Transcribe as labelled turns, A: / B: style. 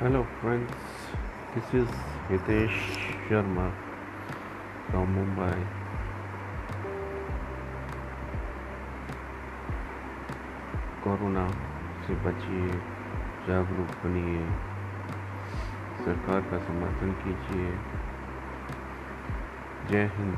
A: Hello friends, this is Hitesh Sharma from Mumbai. Corona से बचिए जागरूक बनिए सरकार का समर्थन कीजिए जय हिंद